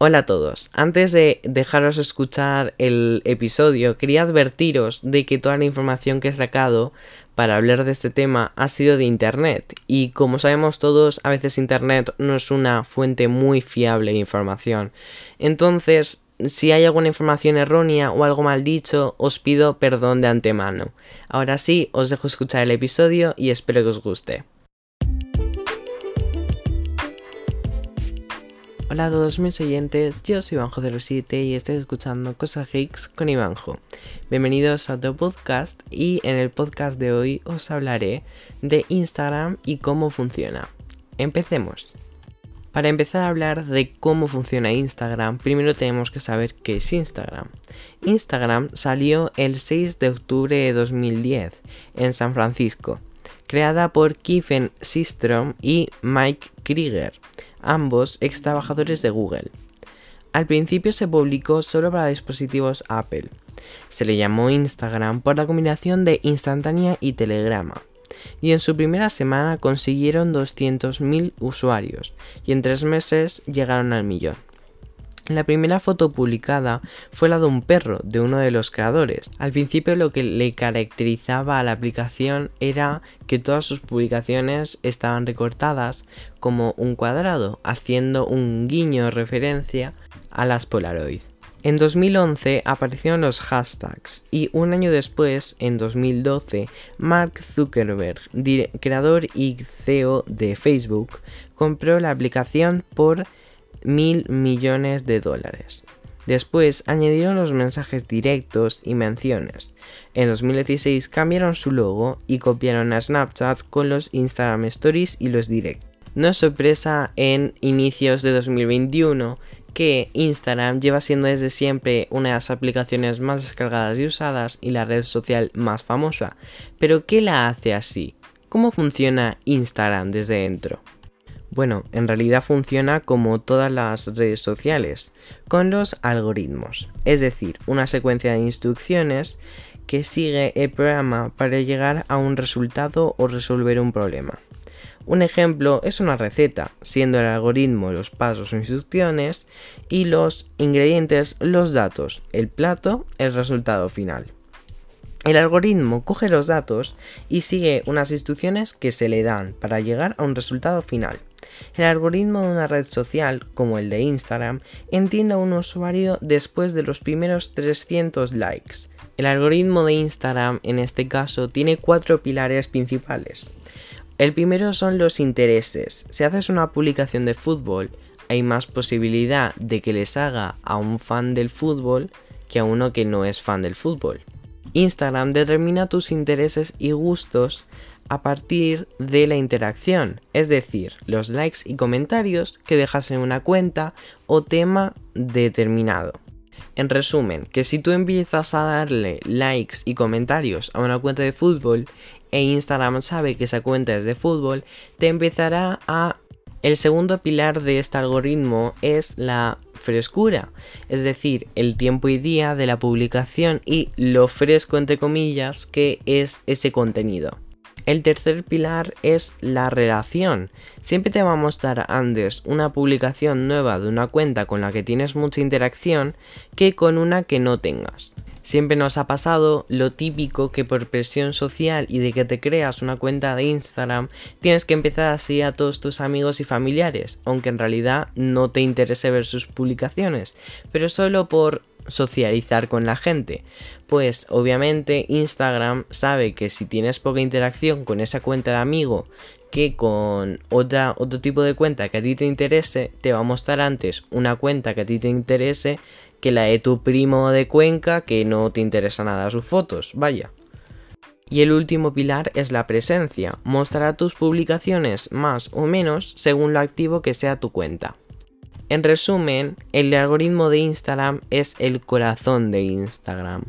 Hola a todos. Antes de dejaros escuchar el episodio, quería advertiros de que toda la información que he sacado para hablar de este tema ha sido de Internet. Y como sabemos todos, a veces Internet no es una fuente muy fiable de información. Entonces, si hay alguna información errónea o algo mal dicho, os pido perdón de antemano. Ahora sí, os dejo escuchar el episodio y espero que os guste. Hola a todos mis oyentes, yo soy Ivanjo07 y estoy escuchando Cosas Geeks con Ivanjo. Bienvenidos a otro podcast y en el podcast de hoy os hablaré de Instagram y cómo funciona. Empecemos. Para empezar a hablar de cómo funciona Instagram, primero tenemos que saber qué es Instagram. Instagram salió el 6 de octubre de 2010 en San Francisco, creada por Kiefen Systrom y Mike Krieger ambos ex trabajadores de Google. Al principio se publicó solo para dispositivos Apple. Se le llamó Instagram por la combinación de instantánea y telegrama. Y en su primera semana consiguieron 200.000 usuarios y en tres meses llegaron al millón. La primera foto publicada fue la de un perro de uno de los creadores. Al principio lo que le caracterizaba a la aplicación era que todas sus publicaciones estaban recortadas como un cuadrado, haciendo un guiño referencia a las Polaroid. En 2011 aparecieron los hashtags y un año después, en 2012, Mark Zuckerberg, creador y CEO de Facebook, compró la aplicación por mil millones de dólares. Después añadieron los mensajes directos y menciones. En 2016 cambiaron su logo y copiaron a Snapchat con los Instagram Stories y los Direct. No es sorpresa en inicios de 2021 que Instagram lleva siendo desde siempre una de las aplicaciones más descargadas y usadas y la red social más famosa. Pero ¿qué la hace así? ¿Cómo funciona Instagram desde dentro? Bueno, en realidad funciona como todas las redes sociales, con los algoritmos, es decir, una secuencia de instrucciones que sigue el programa para llegar a un resultado o resolver un problema. Un ejemplo es una receta, siendo el algoritmo los pasos o instrucciones y los ingredientes los datos, el plato el resultado final. El algoritmo coge los datos y sigue unas instrucciones que se le dan para llegar a un resultado final. El algoritmo de una red social, como el de Instagram, entiende a un usuario después de los primeros 300 likes. El algoritmo de Instagram, en este caso, tiene cuatro pilares principales. El primero son los intereses. Si haces una publicación de fútbol, hay más posibilidad de que les haga a un fan del fútbol que a uno que no es fan del fútbol. Instagram determina tus intereses y gustos a partir de la interacción, es decir, los likes y comentarios que dejas en una cuenta o tema determinado. En resumen, que si tú empiezas a darle likes y comentarios a una cuenta de fútbol e Instagram sabe que esa cuenta es de fútbol, te empezará a... El segundo pilar de este algoritmo es la frescura, es decir, el tiempo y día de la publicación y lo fresco entre comillas que es ese contenido. El tercer pilar es la relación. Siempre te va a mostrar antes una publicación nueva de una cuenta con la que tienes mucha interacción que con una que no tengas. Siempre nos ha pasado lo típico que por presión social y de que te creas una cuenta de Instagram tienes que empezar así a todos tus amigos y familiares, aunque en realidad no te interese ver sus publicaciones, pero solo por socializar con la gente. Pues obviamente Instagram sabe que si tienes poca interacción con esa cuenta de amigo que con otra, otro tipo de cuenta que a ti te interese, te va a mostrar antes una cuenta que a ti te interese que la de tu primo de Cuenca que no te interesa nada sus fotos, vaya. Y el último pilar es la presencia. Mostrará tus publicaciones más o menos según lo activo que sea tu cuenta. En resumen, el algoritmo de Instagram es el corazón de Instagram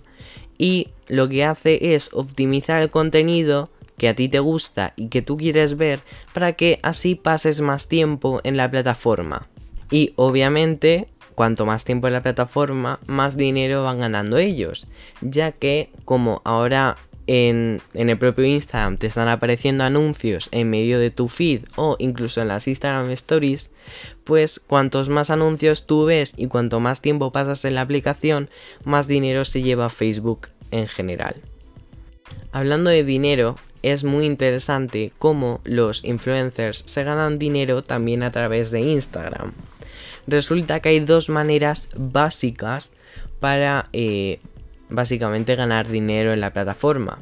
y lo que hace es optimizar el contenido que a ti te gusta y que tú quieres ver para que así pases más tiempo en la plataforma. Y obviamente, cuanto más tiempo en la plataforma, más dinero van ganando ellos, ya que como ahora en, el propio Instagram te están apareciendo anuncios en medio de tu feed o incluso en las Instagram Stories, pues cuantos más anuncios tú ves y cuanto más tiempo pasas en la aplicación, más dinero se lleva Facebook en general. Hablando de dinero, es muy interesante cómo los influencers se ganan dinero también a través de Instagram. Resulta que hay dos maneras básicas para eh, básicamente ganar dinero en la plataforma.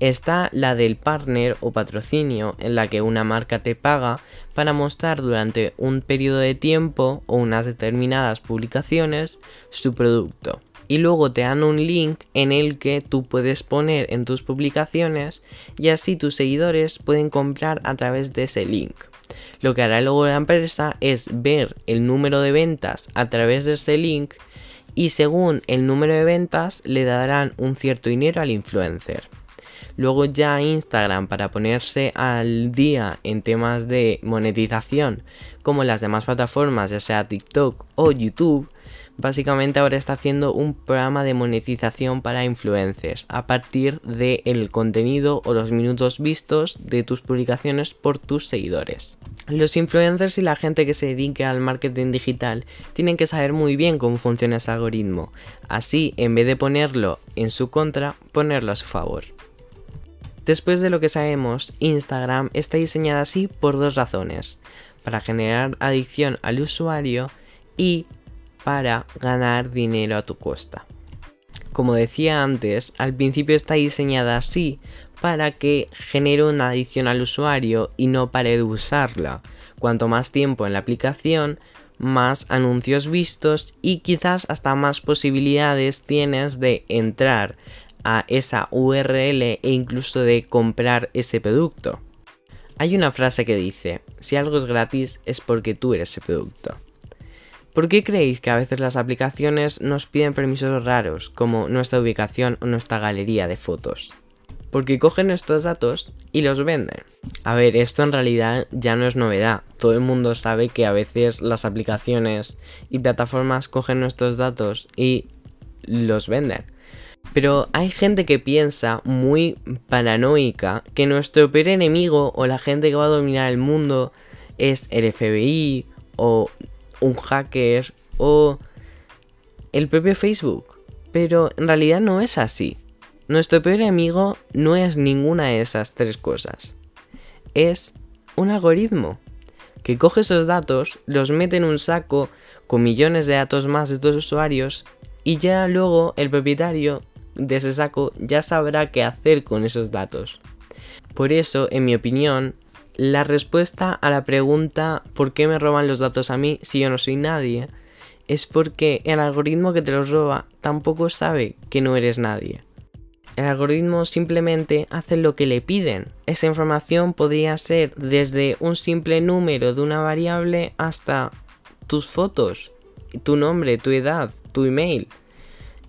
Está la del partner o patrocinio, en la que una marca te paga para mostrar durante un periodo de tiempo o unas determinadas publicaciones su producto. Y luego te dan un link en el que tú puedes poner en tus publicaciones y así tus seguidores pueden comprar a través de ese link. Lo que hará luego la empresa es ver el número de ventas a través de ese link y según el número de ventas le darán un cierto dinero al influencer. Luego ya Instagram para ponerse al día en temas de monetización como las demás plataformas, ya sea TikTok o YouTube, básicamente ahora está haciendo un programa de monetización para influencers a partir del contenido o los minutos vistos de tus publicaciones por tus seguidores. Los influencers y la gente que se dedique al marketing digital tienen que saber muy bien cómo funciona ese algoritmo, así en vez de ponerlo en su contra, ponerlo a su favor. Después de lo que sabemos, Instagram está diseñada así por dos razones, para generar adicción al usuario y para ganar dinero a tu costa. Como decía antes, al principio está diseñada así para que genere una adicción al usuario y no pare de usarla. Cuanto más tiempo en la aplicación, más anuncios vistos y quizás hasta más posibilidades tienes de entrar a esa URL e incluso de comprar ese producto. Hay una frase que dice, si algo es gratis es porque tú eres ese producto. ¿Por qué creéis que a veces las aplicaciones nos piden permisos raros, como nuestra ubicación o nuestra galería de fotos? Porque cogen estos datos y los venden. A ver, esto en realidad ya no es novedad. Todo el mundo sabe que a veces las aplicaciones y plataformas cogen nuestros datos y los venden. Pero hay gente que piensa muy paranoica que nuestro peor enemigo o la gente que va a dominar el mundo es el FBI o un hacker o el propio Facebook. Pero en realidad no es así. Nuestro peor enemigo no es ninguna de esas tres cosas. Es un algoritmo que coge esos datos, los mete en un saco con millones de datos más de tus usuarios y ya luego el propietario de ese saco ya sabrá qué hacer con esos datos. Por eso, en mi opinión, la respuesta a la pregunta ¿por qué me roban los datos a mí si yo no soy nadie? es porque el algoritmo que te los roba tampoco sabe que no eres nadie. El algoritmo simplemente hace lo que le piden. Esa información podría ser desde un simple número de una variable hasta tus fotos, tu nombre, tu edad, tu email.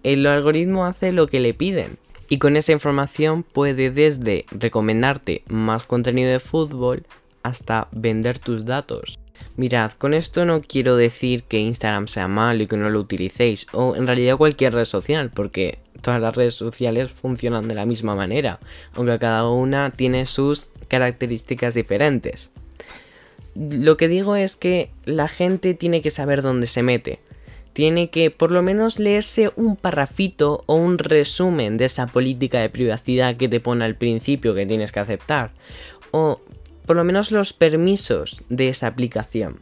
El algoritmo hace lo que le piden y con esa información puede desde recomendarte más contenido de fútbol hasta vender tus datos. Mirad, con esto no quiero decir que Instagram sea malo y que no lo utilicéis, o en realidad cualquier red social, porque todas las redes sociales funcionan de la misma manera, aunque cada una tiene sus características diferentes. Lo que digo es que la gente tiene que saber dónde se mete tiene que por lo menos leerse un parrafito o un resumen de esa política de privacidad que te pone al principio que tienes que aceptar. O por lo menos los permisos de esa aplicación.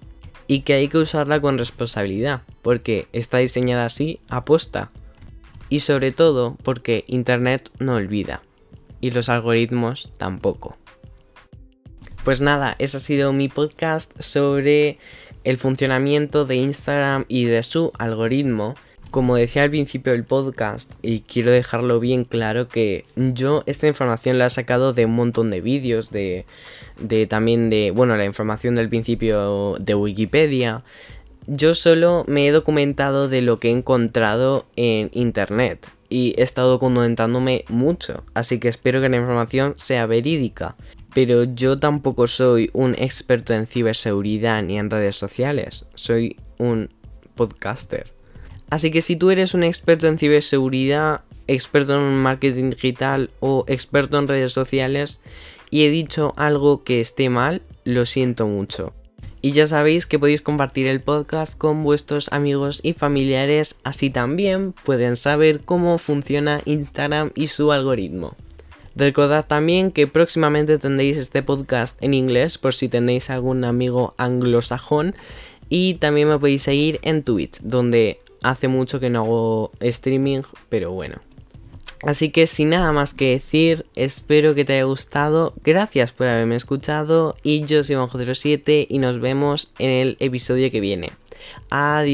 Y que hay que usarla con responsabilidad, porque está diseñada así aposta. Y sobre todo porque Internet no olvida. Y los algoritmos tampoco. Pues nada, ese ha sido mi podcast sobre el funcionamiento de Instagram y de su algoritmo. Como decía al principio del podcast, y quiero dejarlo bien claro que yo esta información la he sacado de un montón de vídeos, de, de también de, bueno, la información del principio de Wikipedia. Yo solo me he documentado de lo que he encontrado en internet y he estado documentándome mucho, así que espero que la información sea verídica pero yo tampoco soy un experto en ciberseguridad ni en redes sociales, soy un podcaster. Así que si tú eres un experto en ciberseguridad, experto en marketing digital o experto en redes sociales y he dicho algo que esté mal, lo siento mucho. Y ya sabéis que podéis compartir el podcast con vuestros amigos y familiares, así también pueden saber cómo funciona Instagram y su algoritmo. Recordad también que próximamente tendréis este podcast en inglés por si tenéis algún amigo anglosajón y también me podéis seguir en Twitch, donde hace mucho que no hago streaming, pero bueno. Así que sin nada más que decir, espero que te haya gustado. Gracias por haberme escuchado. Y yo soy Juanjo07 y nos vemos en el episodio que viene. Adiós.